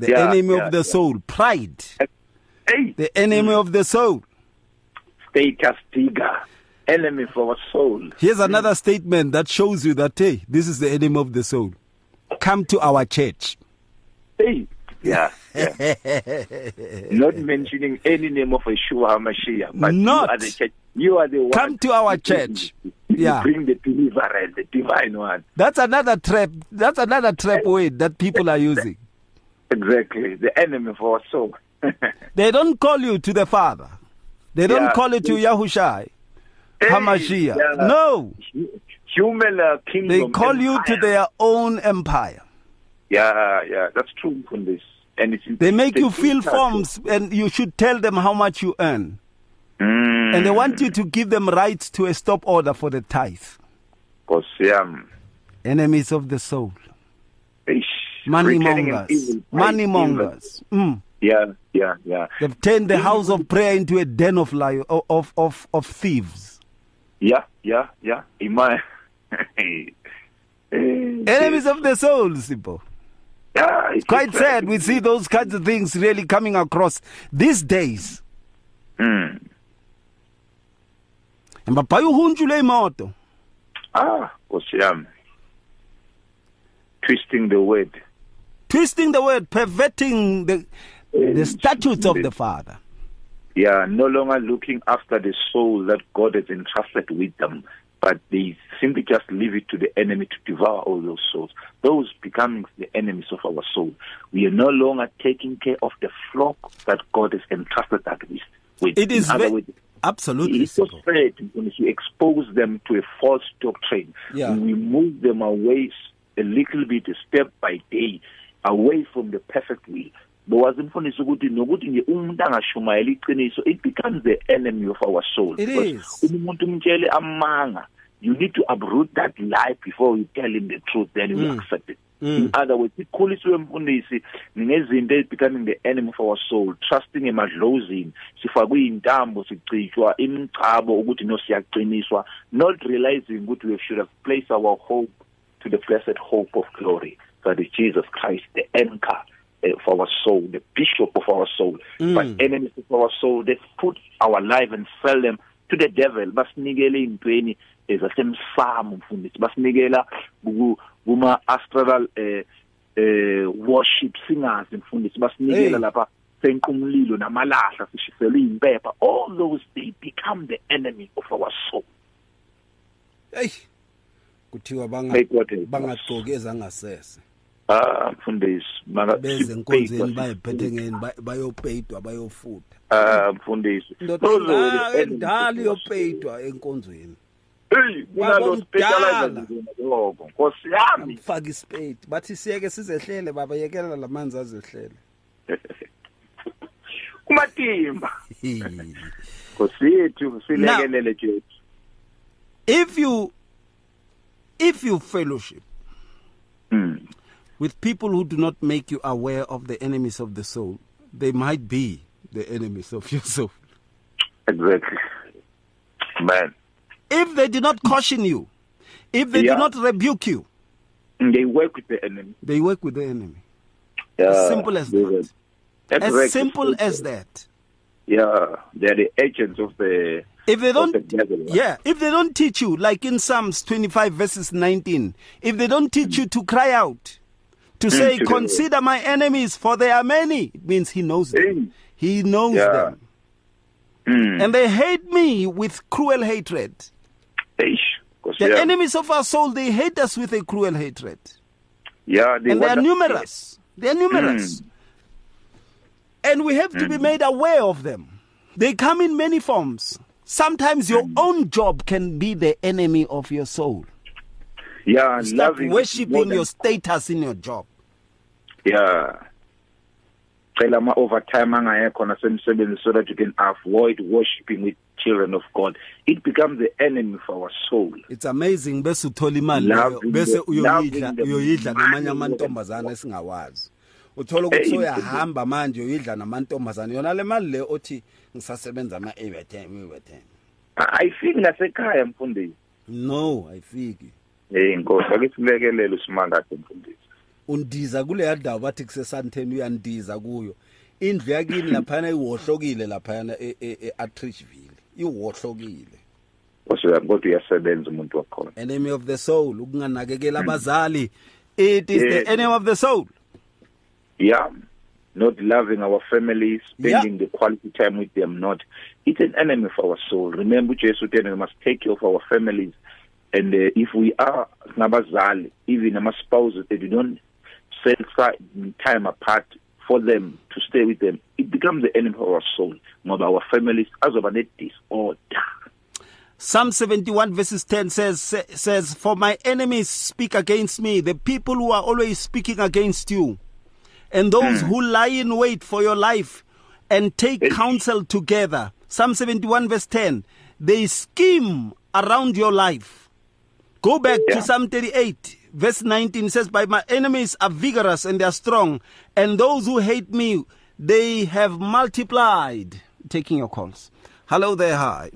Speaker 3: the
Speaker 5: Yeah,
Speaker 3: enemy
Speaker 5: yeah,
Speaker 3: of the
Speaker 5: yeah.
Speaker 3: soul pride.
Speaker 5: Hey.
Speaker 3: The enemy of the soul.
Speaker 5: Status digger enemy for our soul.
Speaker 3: Here's another statement that shows you that hey this is the enemy of the soul. Come to our church.
Speaker 5: Hey. Yeah, yeah. not mentioning any name of Yeshua HaMashiach but
Speaker 3: Not.
Speaker 5: you are the church. You are the one
Speaker 3: come to our church. yeah.
Speaker 5: Bring the deliverer, the divine one.
Speaker 3: That's another trap. That's another trap way that people are using.
Speaker 5: Exactly. The enemy for our soul
Speaker 3: they don't call you to the father they don't
Speaker 5: Yeah.
Speaker 3: call you to Yahushai Hamashiach
Speaker 5: yeah.
Speaker 3: no
Speaker 5: human uh, kingdom
Speaker 3: they call you to their own empire
Speaker 5: yeah yeah that's true from this and it's
Speaker 3: They make you fill forms and you should tell them how much you earn.
Speaker 5: mm,
Speaker 3: And they want you to give them rights to a stop order for the tithe.
Speaker 5: because yeah
Speaker 3: Enemies of the soul.
Speaker 5: Eish,
Speaker 3: Money mongers. Money mongers. Mm.
Speaker 5: Yeah yeah yeah
Speaker 3: They've turned the house of prayer into a den of li- of, of, of, thieves.
Speaker 5: Yeah, yeah, yeah. Ima.
Speaker 3: Enemies of the soul, Sipho.
Speaker 5: Yeah, it's
Speaker 3: Quite sad. We see those kinds of things really coming across these days.
Speaker 5: Mm.
Speaker 3: Imoto.
Speaker 5: Ah, Nkosi yami. Twisting the word.
Speaker 3: Twisting the word, perverting the Eh, the statutes of the Father.
Speaker 5: Yeah, no longer looking after the soul that God has entrusted with them, but they simply just leave it to the enemy to devour all those souls. Those becoming the enemies of our soul. We are no longer taking care of the flock that God has entrusted us with. with.
Speaker 3: It is
Speaker 5: In other
Speaker 3: ve-
Speaker 5: words,
Speaker 3: absolutely.
Speaker 5: It's so sad when you expose them to a false doctrine.
Speaker 3: Yeah.
Speaker 5: We move them away a little bit, step by day, away from the perfect will. Bowazi mfundisi ukuthi nokuthi nje umuntu angashumayela iqiniso it becomes the enemy of our soul.
Speaker 3: It
Speaker 5: Because
Speaker 3: is.
Speaker 5: uma umuntu umtshele amanga you need to uproot that lie before you tell him the truth then he will
Speaker 3: Mm.
Speaker 5: accept it.
Speaker 3: Mm.
Speaker 5: In other words, ikhuliswe mfundisi ngezinto ezibecoming the enemy of our soul, trusting emadlozini, sifakwe intambo sicitshwa imchabo ukuthi no siyaqiniswa, not realizing ukuthi we should have placed our hope to the blessed hope of glory, that is Jesus Christ, the anchor uh, for our soul, the bishop of our soul.
Speaker 3: Mm.
Speaker 5: But enemies of our soul, they put our life and sell them to the devil. Basinikele intweni ezasemsamo mfundisi. Basinikela ku- kuma astral eh eh worship singers mfundisi. Basinikela
Speaker 3: Hey.
Speaker 5: lapha senqumlilo namalahla sishisela impepha. All those they become the enemy of our soul.
Speaker 3: Hey. Kuthiwa banga
Speaker 5: May God help us.
Speaker 3: bangagcoki ezangasese.
Speaker 5: ah mfundisi maka
Speaker 3: bezenkonzweni bayiphethe ngeni bayopaidwa bayofutha
Speaker 5: ah mfundisi lozulu endali
Speaker 3: yopaidwa enkonzweni
Speaker 5: Hey, kunalo specialize ngoba Nkosi yami.
Speaker 3: Ufaka ispade. Bathi siyeke sizehlele baba yekela lamanzi azehlele.
Speaker 5: Kumatimba. Nkosi yethu silekelele nje.
Speaker 3: If you if you fellowship with people who do not make you aware of the enemies of the soul they might be the enemies of your soul.
Speaker 5: Exactly. Man.
Speaker 3: If they do not caution you if they
Speaker 5: Yeah.
Speaker 3: do not rebuke you
Speaker 5: they work with the enemy.
Speaker 3: they work with the enemy.
Speaker 5: Yeah as
Speaker 3: simple as that. as simple as that.
Speaker 5: Yeah they're the agents of the
Speaker 3: if they don't
Speaker 5: the
Speaker 3: yeah if they don't teach you like in psalms 25 verses 19 if they don't teach you to cry out to say
Speaker 5: to
Speaker 3: consider my enemies for they are many. It means he knows them. He knows
Speaker 5: Yeah.
Speaker 3: them.
Speaker 5: Mm.
Speaker 3: and they hate me with cruel hatred.
Speaker 5: Eish,
Speaker 3: the
Speaker 5: yami.
Speaker 3: enemies of our soul they hate us with a cruel hatred.
Speaker 5: Yeah they
Speaker 3: and they are numerous. They are numerous. And we have to be made aware of them. They come in many forms. Sometimes your own job can be the enemy of your soul.
Speaker 5: Yeah
Speaker 3: start
Speaker 5: loving
Speaker 3: worshiping your status in your job
Speaker 5: yeah cela ama overtime angayekho nasemsebenzi so that you can avoid worshiping with children of God. It becomes the enemy for our soul.
Speaker 3: It's amazing bese uthola imali leyo
Speaker 5: Loving
Speaker 3: bese
Speaker 5: the-
Speaker 3: uyoyidla
Speaker 5: loving the
Speaker 3: uyoyidla
Speaker 5: money
Speaker 3: namanye
Speaker 5: of
Speaker 3: amantombazana esingawazi. Uthola ukuthi
Speaker 5: Hey,
Speaker 3: soyahamba manje uyoyidla namantombazana yona le mali le othi ngisasebenza ama overtime overtime
Speaker 5: ayifiki nasekhaya mfundisi.
Speaker 3: No ayifiki.
Speaker 5: Hey nkosi ake silekelele usimangade mfundisi.
Speaker 3: Undiza kule ndawo bathi kusesanteni uyandiza kuyo. Indlu yakini laphana iwohlokile laphana e- e- e-Atteridgeville iwohlokile.
Speaker 5: Nkosi yami kodwa uyasebenza umuntu wakhona.
Speaker 3: Enemy of the soul ukunganakekela abazali. It is
Speaker 5: Yeah.
Speaker 3: the enemy of the soul.
Speaker 5: Yeah. Not loving our families spending the quality time with them not. It's an enemy for our soul. Remember Jesus said we must take care of our families. And uh, if we are ngabazali even ama spouses they do not set time apart for them to stay with them it becomes the enemy of our soul ngoba our families azoba ne disorder
Speaker 3: Psalm 71 verses 10 says says for my enemies speak against me the people who are always speaking against you. And those who lie in wait for your life and take counsel together. Psalm 71 verse 10 they scheme around your life. Go back to Psalm 38, verse 19 says, By my enemies are vigorous and they are strong, and those who hate me, they have multiplied. Taking your calls. Hello there, hi.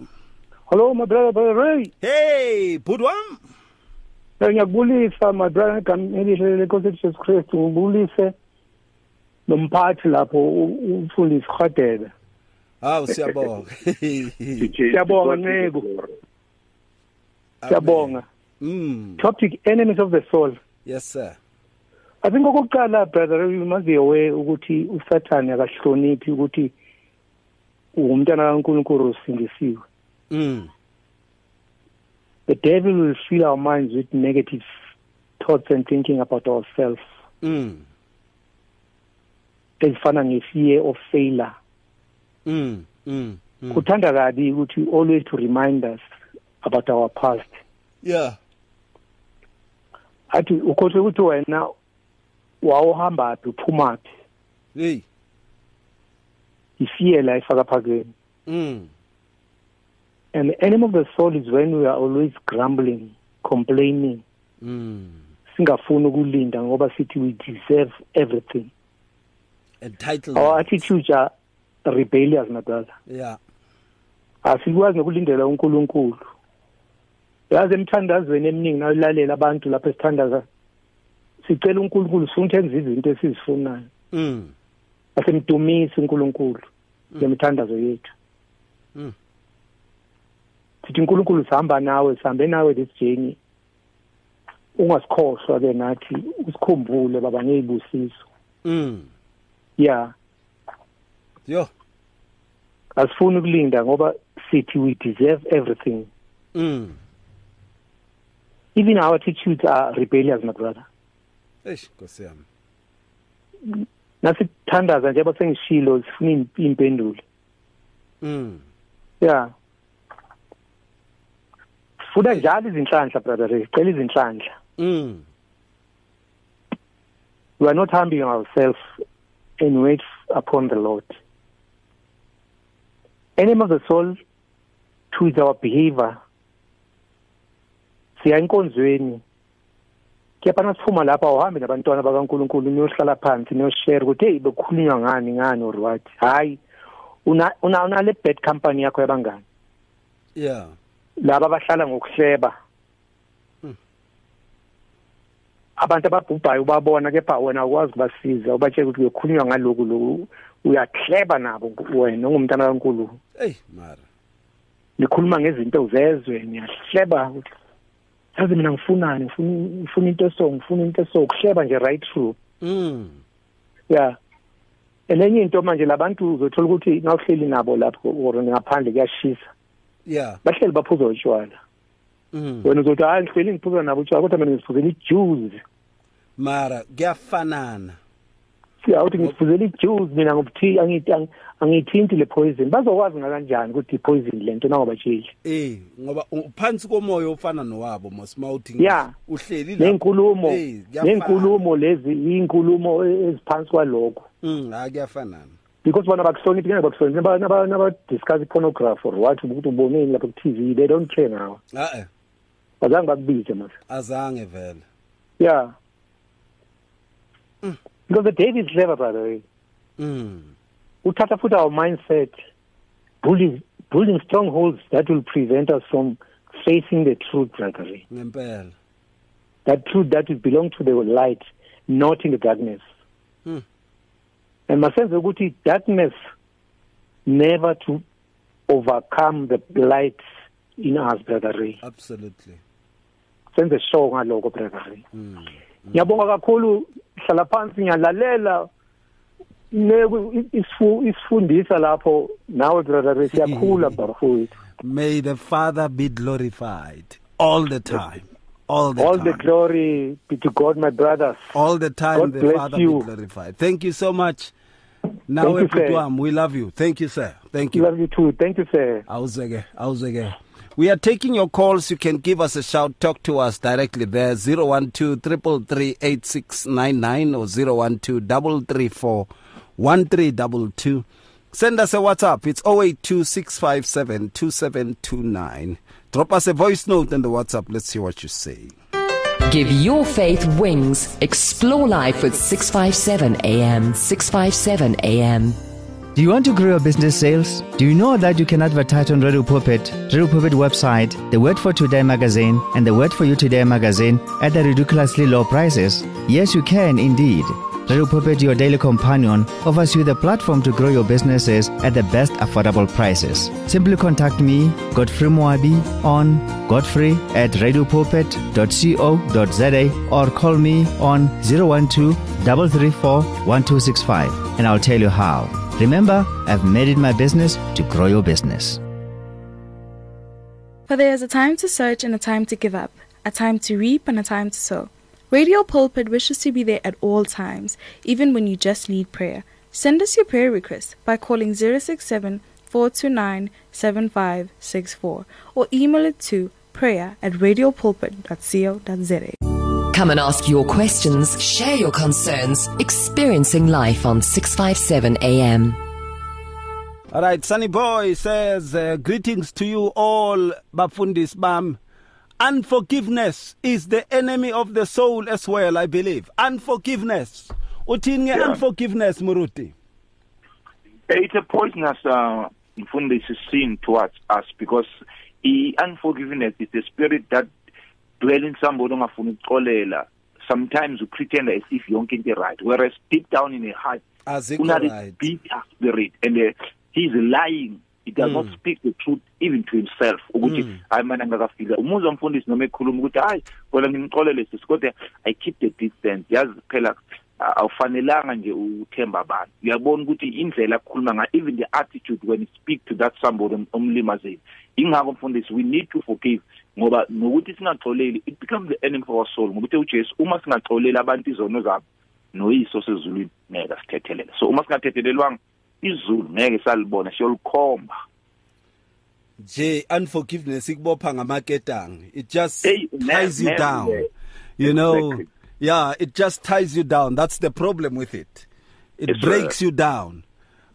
Speaker 11: Hello, my brother, brother Ray.
Speaker 3: Hey, Budwam.
Speaker 11: Ngiyakubulisa my brother egameni elihle lenkosi Jesu Kristu ngibulise nomphathi lapho umfundisi Khadebe.
Speaker 3: Hawu siyabonga.
Speaker 11: Siyabonga Ncebo. Siyabonga.
Speaker 3: Mm.
Speaker 11: Topic enemies of the soul.
Speaker 3: Yes sir.
Speaker 11: I think okokuqala brother you must be aware ukuthi uSathane akahloniphi ukuthi umntana kaNkulunkulu usindisiwe.
Speaker 3: Mm.
Speaker 11: The devil will fill our minds with negative thoughts and thinking about ourselves.
Speaker 3: Mm.
Speaker 11: ezifana nge-fear of failure
Speaker 3: Mm. Mm. mm.
Speaker 11: kuthanda kabi ukuthi always to remind us about our past
Speaker 3: Yeah.
Speaker 11: Athi ukhohle ukuthi wena wawuhambaphi uphumaphi
Speaker 3: Hey.
Speaker 11: ifear la ifaka phakeni
Speaker 3: Mm.
Speaker 11: and the enemy of the soul is when we are always grumbling complaining
Speaker 3: Mm.
Speaker 11: singafuni ukulinda ngoba sithi we deserve everything
Speaker 3: Entitled.
Speaker 11: our attitudes are rebellious brother
Speaker 3: Yeah.
Speaker 11: asikwazi nokulindela uNkulunkulu yazi emthandazweni eminingi nayilalela abantu lapho esithandaza sicela uNkulunkulu sungenza izinto esizifunayo
Speaker 3: Mm.
Speaker 11: asemdumisa uNkulunkulu ngemithandazo yethu
Speaker 3: Mm.
Speaker 11: sithi uNkulunkulu sihamba nawe sihambe nawe this journey ungasikhohlwa ke nathi usikhumbule baba ngezibusiso
Speaker 3: Mm.
Speaker 11: yeah
Speaker 3: Yo.
Speaker 11: asifuni ukulinda ngoba sithi we deserve everything
Speaker 3: Mm.
Speaker 11: Even our attitudes are rebellious my brother.
Speaker 3: Eish, Nkosi yami.
Speaker 11: nasithandaza njengoba sengishilo sifuna im- impendulo.
Speaker 3: Mm.
Speaker 11: yeah fuda njalo izinhlanhla brother sicela izinhlanhla.
Speaker 3: Mm
Speaker 11: we are not humbling ourselves and wait upon the lord. Enemy of the soul to our behavior siya enkonzweni. Kepha siphuma lapha uhambe nabantwana bakaNkuluNkulu niyohlala phansi niyoshare ukuthi hey bekukhulunywa ngani ngani or what hayi una una una le bad company yakho yabangani.
Speaker 3: Yeah.
Speaker 11: Laba abahlala ngokuhleba.
Speaker 3: Hmm.
Speaker 11: abantu ababhubhayo ubabona kepha wena ukwazi kubasiza ubatshela ukuthi kukhulunywa ngaloku lo uyahleba nabo wena ungumntana kaNkulunkulu.
Speaker 3: Hey mara.
Speaker 11: Nikhuluma ngezinto zezwe niyahleba. ukuthi yazi mina ngifunani ngifuna ngifuna into so ngifuna into so kuhleba nje right through.
Speaker 3: Mm.
Speaker 11: Yeah elenye into manje labantu uzothola ukuthi ngawuhleli nabo lapho or ngaphandle kuyashisa.
Speaker 3: Yeah
Speaker 11: bahleli baphuza utshwala.
Speaker 3: Mm.
Speaker 11: Wena uzothi hayi ngihleli ngiphuza nabo utshwala kodwa mina ngiziphuzela ijuice.
Speaker 3: Mara kuyafanana.
Speaker 11: Siyawuthi ngiziphuzela ijuice mina ngobuthi angithi ang- angiyithinti le poison. Bazokwazi ngakanjani ukuthi i-poison lento nangobatsheli
Speaker 3: eh ngoba uphansi komoya ofana nowabo mosmouthi
Speaker 11: Yeah.
Speaker 3: uhleli lapho.
Speaker 11: nenkulumo.
Speaker 3: Eh, kuyafana.
Speaker 11: nenkulumo lezi inkulumo eziphansi kwalokho.
Speaker 3: Mm ha kuyafanana.
Speaker 11: Because bona bakuhloniphi ngeke bakuhloniphi. Naba naba naba discuss i-pornography or what? Ukuthi uboneni lapha ku-TV they don't care ngawe
Speaker 3: ah eh
Speaker 11: azange bakubize manje
Speaker 3: azange vele.
Speaker 11: Yeah because the David clever by the way.
Speaker 3: Mm.
Speaker 11: Uthatha futhi our mindset building building strongholds that will prevent us from facing the truth brother
Speaker 3: ngempela.
Speaker 11: That truth that will belong to the light not in the darkness.
Speaker 3: Hmm.
Speaker 11: and masenze ukuthi darkness never to overcome the light in us brother Ray.
Speaker 3: Absolutely.
Speaker 11: Senze sure ngaloko brother Ray.
Speaker 3: Mm
Speaker 11: ngiyabonga kakhulu hlala phansi ngiyalalela. ne isifu isifundisa lapho nawe brother siyakhula bafowethu
Speaker 3: may the father be glorified all the time all the
Speaker 11: all
Speaker 3: time.
Speaker 11: the glory be to God my brothers.
Speaker 3: All the time
Speaker 11: God
Speaker 3: the
Speaker 11: bless
Speaker 3: father
Speaker 11: you.
Speaker 3: be glorified. Thank you so much. Nawe
Speaker 11: sir.
Speaker 3: we love you. Thank you sir. Thank you.
Speaker 11: We love you too. Thank you sir.
Speaker 3: Awuzeke awuzeke. We are taking your calls. You can give us a shout. Talk to us directly there. 0123338699 or 0123341322 send us a whatsapp it's 0826572729 drop us a voice note in the whatsapp let's see what you say
Speaker 2: Give your faith wings. Explore life with 657 AM. 657 AM.
Speaker 12: Do you want to grow your business sales? Do you know that you can advertise on Radio Pulpit, Radio Pulpit website, the Word for Today magazine, and the Word for You Today magazine at the ridiculously low prices? Yes, you can indeed. Radio Pulpit, your daily companion, offers you the platform to grow your businesses at the best affordable prices. Simply contact me, Godfrey Moabi, on godfrey at radiopulpit.co.za or call me on 012 334 1265 and I'll tell you how. Remember, I've made it my business to grow your business.
Speaker 6: For there is a time to search and a time to give up, a time to reap and a time to sow. Radio Pulpit wishes to be there at all times, even when you just need prayer. Send us your prayer request by calling 067 429 7564 or email it to prayer at radiopulpit.co.za.
Speaker 2: Come and ask your questions, share your concerns, experiencing life on 657 AM.
Speaker 3: All right, Sunny Boy says, uh, Greetings to you all, Bafundis Bam. Unforgiveness is the enemy of the soul as well, I believe. Unforgiveness. Uthini
Speaker 5: Yeah.
Speaker 3: unforgiveness, Muruti?
Speaker 5: it's a poisonous uh, mfundisi sin towards us because unforgiveness is a spirit that dwell in somebody ongafuni ukuxolela sometimes you pretend as if yonke into right whereas deep down in your heart kunale
Speaker 3: right.
Speaker 5: bitter spirit and uh, he's lying he does
Speaker 3: Mm.
Speaker 5: not speak the truth even to himself. Ukuthi
Speaker 3: Mm.
Speaker 5: hayi mana ngakafika. Umuzwa mfundisi noma ekhuluma ukuthi hayi bona ngimxolele sisi kodwa i keep the distance. Yazi phela uh, awufanelanga nje uthemba abantu. Uyabona ukuthi indlela akukhuluma ngayo even the attitude when you speak to that somebody om- omlimazeli ingakho mfundisi we need to forgive. Ngoba nokuthi singaxoleli it becomes the enemy for our soul. Ngoba uthe uJesu uma singaxoleli abantu izono zabo noyiso sezulwini ngeke sithethelela so uma singathethelelwanga izulu ngeke salibona siyolikhomba.
Speaker 3: Nje unforgiveness ikubopha ngamaketang. It just
Speaker 5: Hey,
Speaker 3: ties you down you know?
Speaker 5: Exactly.
Speaker 3: yeah it just ties you down. That's the problem with it. It
Speaker 5: Yes, sir.
Speaker 3: breaks you down.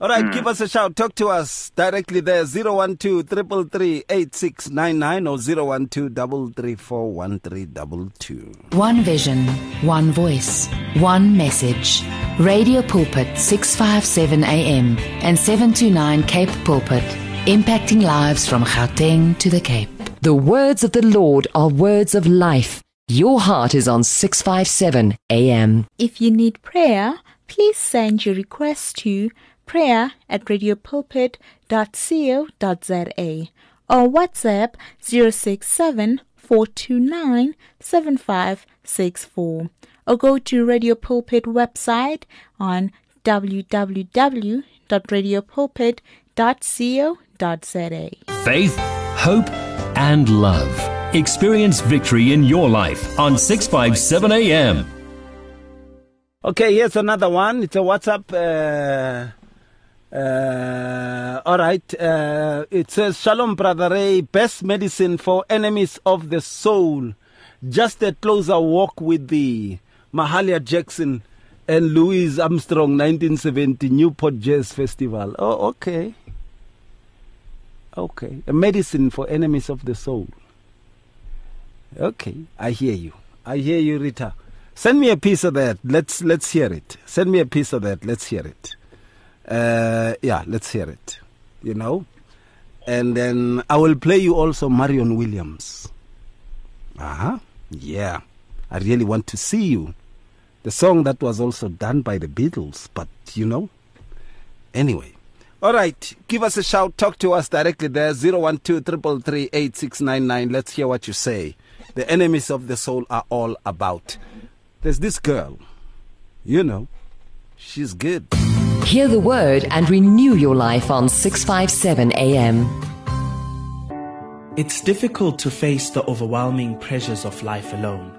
Speaker 3: All right
Speaker 5: Mm.
Speaker 3: give us a shout. Talk to us directly there 012 333 8699 or 012 334 1322
Speaker 13: One vision, one voice, one message. Radio Pulpit 657 AM and 729 Cape Pulpit, impacting lives from Gauteng to the Cape.
Speaker 2: The words of the Lord are words of life. Your heart is on 657 AM.
Speaker 10: If you need prayer, please send your request to prayer at radiopulpit.co.za or WhatsApp 067 429 7564 or go to Radio Pulpit website on www.radiopulpit.co.za.
Speaker 7: Faith, hope, and love. Experience victory in your life on 657 AM.
Speaker 3: Okay, here's another one. It's a WhatsApp. Uh, uh, all right. Uh, it says, Shalom, Brother Ray. Best medicine for enemies of the soul. Just a closer walk with thee. Mahalia Jackson and Louis Armstrong, 1970, Newport Jazz Festival. Oh, okay. Okay. A medicine for enemies of the soul. Okay. I hear you. I hear you, Rita. Send me a piece of that. Let's let's hear it. Send me a piece of that. Let's hear it. Uh, yeah, let's hear it. You know, and then I will play you also Marion Williams. Uh huh. Yeah, I really want to see you. The song that was also done by the Beatles, but you know. Anyway, all right. Give us a shout. Talk to us directly there. Zero one two triple three eight six nine nine. Let's hear what you say. The enemies of the soul are all about. There's this girl, you know, she's good.
Speaker 2: Hear the word and renew your life on 657 AM.
Speaker 14: It's difficult to face the overwhelming pressures of life alone.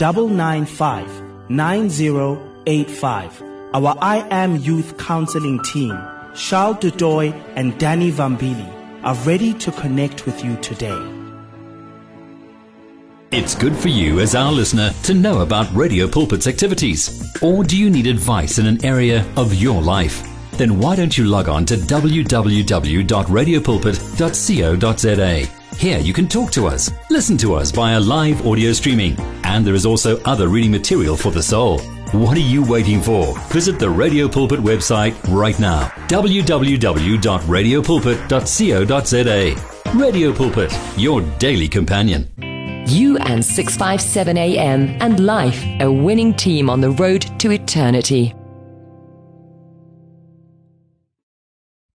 Speaker 14: 995 9085. Our I Am Youth Counseling team, Charles Dudoy and Danny Vambili, are ready to connect with you today.
Speaker 7: It's good for you as our listener to know about Radio Pulpit's activities. Or do you need advice in an area of your life? Then why don't you log on to www.radiopulpit.co.za. Here you can talk to us, listen to us via live audio streaming, and there is also other reading material for the soul. What are you waiting for? Visit the Radio Pulpit website right now. www.radiopulpit.co.za. Radio Pulpit, your daily companion.
Speaker 2: You and 657 AM and life, a winning team on the road to eternity.